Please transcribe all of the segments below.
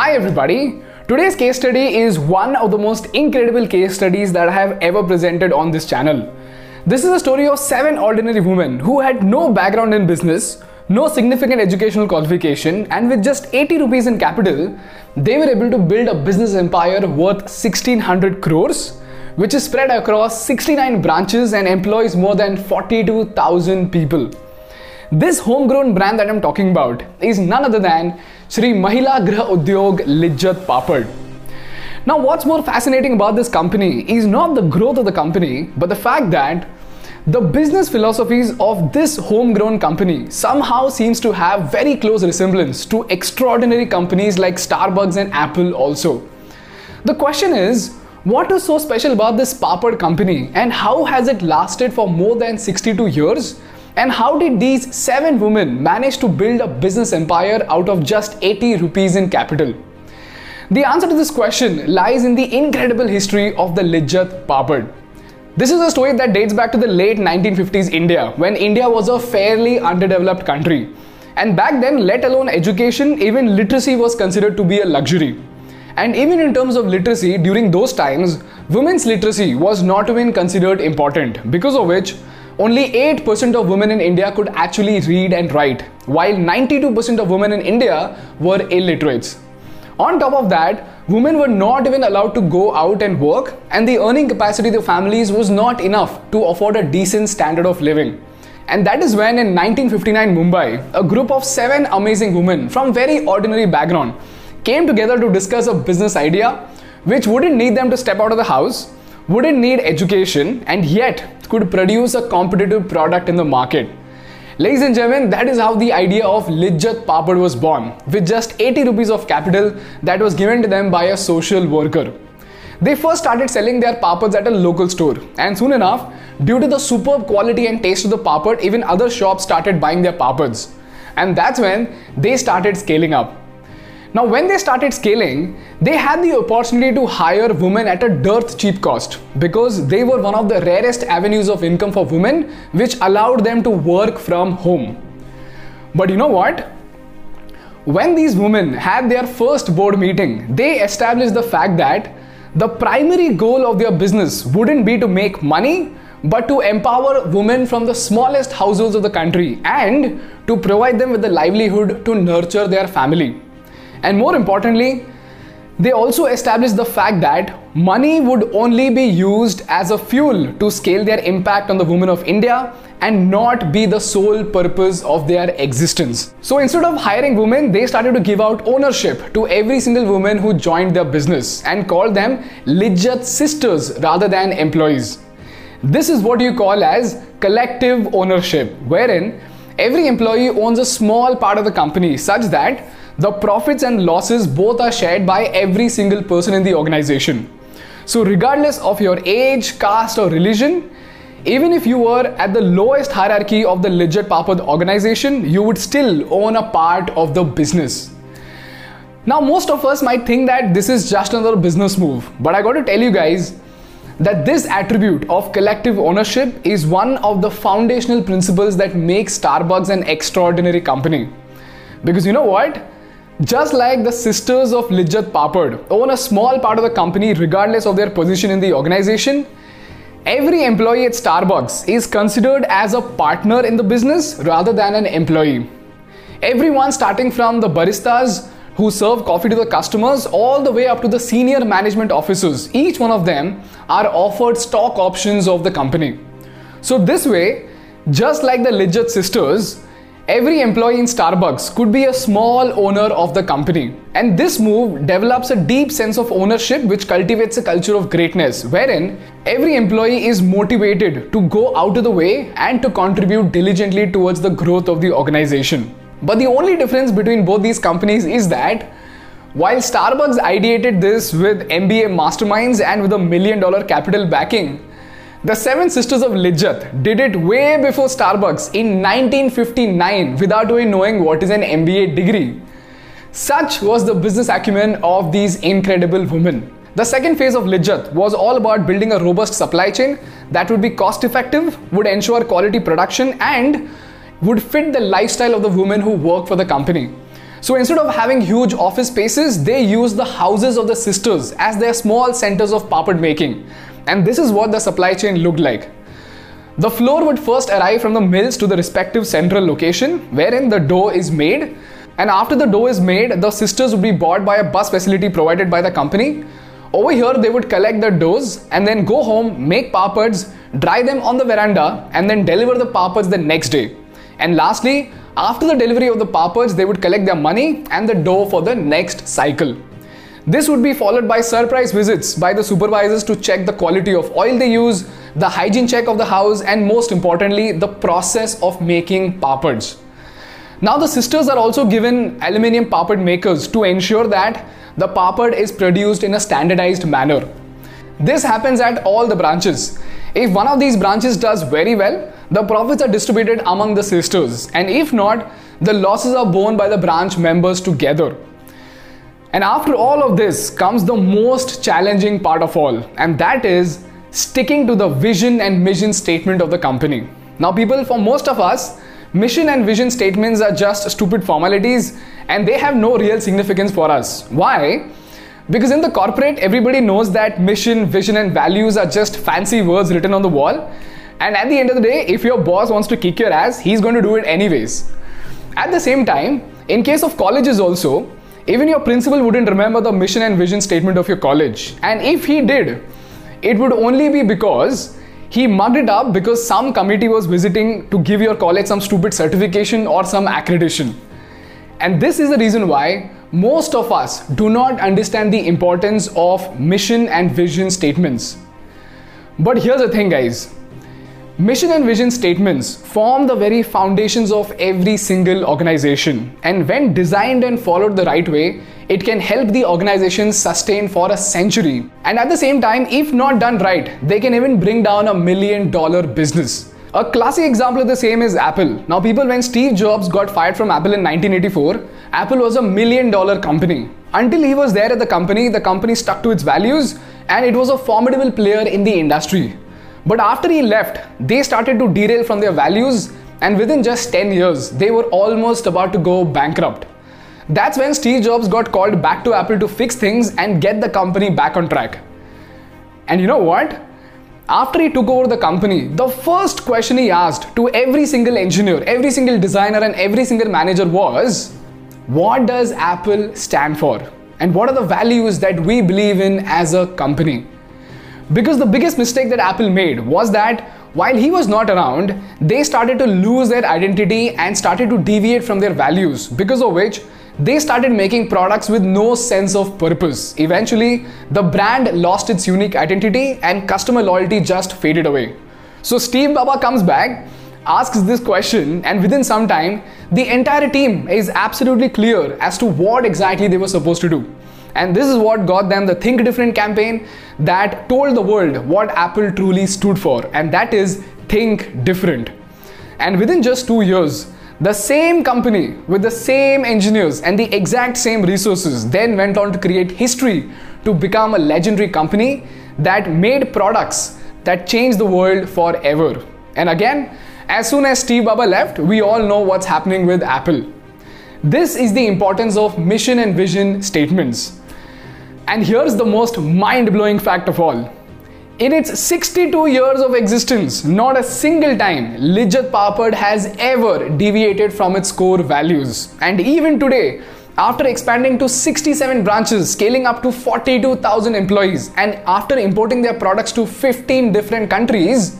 Hi everybody. Today's case study is one of the most incredible case studies that I have ever presented on this channel. This is a story of seven ordinary women who had no background in business, no significant educational qualification, and with just 80 rupees in capital, they were able to build a business empire worth 1600 crores, which is spread across 69 branches and employs more than 42,000 people. This homegrown brand that I'm talking about is none other than Shri Mahila Griha Udyog Lijjat Papad. Now, what's more fascinating about this company is not the growth of the company, but the fact that the business philosophies of this homegrown company somehow seems to have very close resemblance to extraordinary companies like Starbucks and Apple also. The question is, what is so special about this Papad company and how has it lasted for more than 62 years? And how did these seven women manage to build a business empire out of just 80 rupees in capital? The answer to this question lies in the incredible history of the Lijjat Papad. This is a story that dates back to the late 1950s India, when India was a fairly underdeveloped country. And back then, let alone education, even literacy was considered to be a luxury. And even in terms of literacy, during those times, women's literacy was not even considered important, because of which only 8% of women in India could actually read and write, while 92% of women in India were illiterates. On top of that, women were not even allowed to go out and work, and the earning capacity of families was not enough to afford a decent standard of living. And that is when in 1959 Mumbai, a group of seven amazing women from very ordinary background came together to discuss a business idea which wouldn't need them to step out of the house, wouldn't need education, and yet could produce a competitive product in the market. Ladies and gentlemen, that is how the idea of Lijjat Papad was born, with just 80 rupees of capital that was given to them by a social worker. They first started selling their papads at a local store, and soon enough, due to the superb quality and taste of the papad, even other shops started buying their papads. And that's when they started scaling up. Now, when they started scaling, they had the opportunity to hire women at a dearth cheap cost because they were one of the rarest avenues of income for women, which allowed them to work from home. But you know what? When these women had their first board meeting, they established the fact that the primary goal of their business wouldn't be to make money, but to empower women from the smallest households of the country and to provide them with the livelihood to nurture their family. And more importantly, they also established the fact that money would only be used as a fuel to scale their impact on the women of India and not be the sole purpose of their existence. So instead of hiring women, they started to give out ownership to every single woman who joined their business and called them Lijjat sisters rather than employees. This is what you call as collective ownership, wherein every employee owns a small part of the company such that the profits and losses both are shared by every single person in the organization. So, regardless of your age, caste, or religion, even if you were at the lowest hierarchy of the Lijjat Papad organization, you would still own a part of the business. Now, most of us might think that this is just another business move, but I got to tell you guys that this attribute of collective ownership is one of the foundational principles that makes Starbucks an extraordinary company. Because you know what? Just like the sisters of Lijjat Papad own a small part of the company regardless of their position in the organization, every employee at Starbucks is considered as a partner in the business rather than an employee. Everyone starting from the baristas who serve coffee to the customers all the way up to the senior management officers, each one of them are offered stock options of the company. So this way, just like the Lijjat sisters, Every employee in Starbucks could be a small owner of the company. And this move develops a deep sense of ownership which cultivates a culture of greatness, wherein every employee is motivated to go out of the way and to contribute diligently towards the growth of the organization. But the only difference between both these companies is that while Starbucks ideated this with MBA masterminds and with a million dollar capital backing, the Seven Sisters of Lijjat did it way before Starbucks in 1959 without even knowing what is an MBA degree. Such was the business acumen of these incredible women. The second phase of Lijjat was all about building a robust supply chain that would be cost effective, would ensure quality production, and would fit the lifestyle of the women who work for the company. So instead of having huge office spaces, they used the houses of the sisters as their small centers of papad making. And this is what the supply chain looked like. The flour would first arrive from the mills to the respective central location wherein the dough is made. And after the dough is made, the sisters would be bought by a bus facility provided by the company. Over here, they would collect the doughs and then go home, make papads, dry them on the veranda, and then deliver the papads the next day. And lastly, after the delivery of the papads, they would collect their money and the dough for the next cycle. This would be followed by surprise visits by the supervisors to check the quality of oil they use, the hygiene check of the house, and most importantly, the process of making papads. Now, the sisters are also given aluminium papad makers to ensure that the papad is produced in a standardized manner. This happens at all the branches. If one of these branches does very well, the profits are distributed among the sisters, and if not, the losses are borne by the branch members together. And after all of this comes the most challenging part of all, and that is sticking to the vision and mission statement of the company. Now, people, for most of us, mission and vision statements are just stupid formalities and they have no real significance for us. Why? Because in the corporate, everybody knows that mission, vision, and values are just fancy words written on the wall and at the end of the day, if your boss wants to kick your ass, he's going to do it anyways. At the same time, in case of colleges also, even your principal wouldn't remember the mission and vision statement of your college. And if he did, it would only be because he mugged it up because some committee was visiting to give your college some stupid certification or some accreditation. And this is the reason why most of us do not understand the importance of mission and vision statements. But here's the thing, guys Mission and vision statements form the very foundations of every single organization. And when designed and followed the right way, it can help the organization sustain for a century. And at the same time, if not done right, they can even bring down a million dollar business. A classic example of the same is Apple. Now, people, when Steve Jobs got fired from Apple in 1984, Apple was a million dollar company. Until he was there at the company, the company stuck to its values and it was a formidable player in the industry. But after he left, they started to derail from their values, and within just 10 years, they were almost about to go bankrupt. That's when Steve Jobs got called back to Apple to fix things and get the company back on track. And you know what? After he took over the company, the first question he asked to every single engineer, every single designer, and every single manager was What does Apple stand for? And what are the values that we believe in as a company? Because the biggest mistake that Apple made was that while he was not around, they started to lose their identity and started to deviate from their values, because of which they started making products with no sense of purpose. Eventually, the brand lost its unique identity and customer loyalty just faded away. So, Steve Baba comes back, asks this question, and within some time, the entire team is absolutely clear as to what exactly they were supposed to do. And this is what got them the Think Different campaign that told the world what Apple truly stood for, and that is Think Different. And within just two years, the same company with the same engineers and the exact same resources then went on to create history to become a legendary company that made products that changed the world forever. And again, as soon as Steve Baba left, we all know what's happening with Apple. This is the importance of mission and vision statements. And here's the most mind blowing fact of all. In its 62 years of existence, not a single time Lijjat Papad has ever deviated from its core values. And even today, after expanding to 67 branches, scaling up to 42,000 employees, and after importing their products to 15 different countries,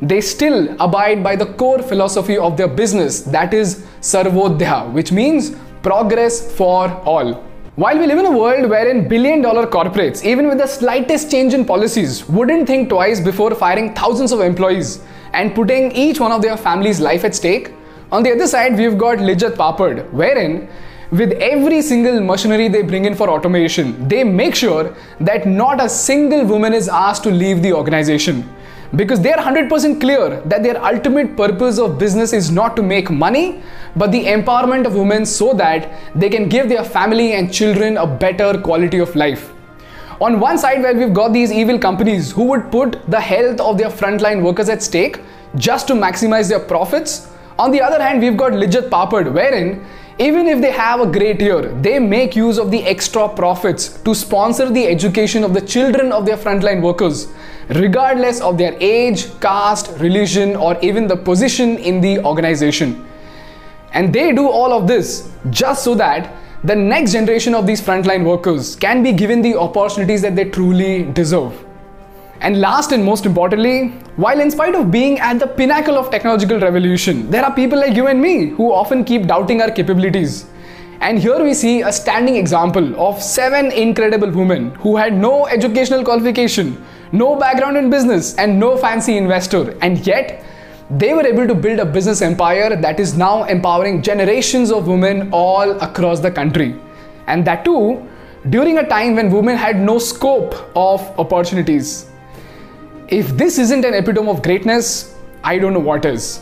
they still abide by the core philosophy of their business that is Sarvodaya, which means progress for all. While we live in a world wherein billion dollar corporates, even with the slightest change in policies, wouldn't think twice before firing thousands of employees and putting each one of their family's life at stake, on the other side, we've got Lijjat Papad, wherein with every single machinery they bring in for automation, they make sure that not a single woman is asked to leave the organization because they are 100% clear that their ultimate purpose of business is not to make money but the empowerment of women so that they can give their family and children a better quality of life. On one side, where we've got these evil companies who would put the health of their frontline workers at stake just to maximize their profits. On the other hand, we've got Lijjat Papad, wherein Even if they have a great year, they make use of the extra profits to sponsor the education of the children of their frontline workers, regardless of their age, caste, religion, or even the position in the organization. And they do all of this just so that the next generation of these frontline workers can be given the opportunities that they truly deserve. And last and most importantly, while in spite of being at the pinnacle of technological revolution, there are people like you and me who often keep doubting our capabilities. And here we see a standing example of seven incredible women who had no educational qualification, no background in business, and no fancy investor, and yet they were able to build a business empire that is now empowering generations of women all across the country. And that too, during a time when women had no scope of opportunities. If this isn't an epitome of greatness, I don't know what is.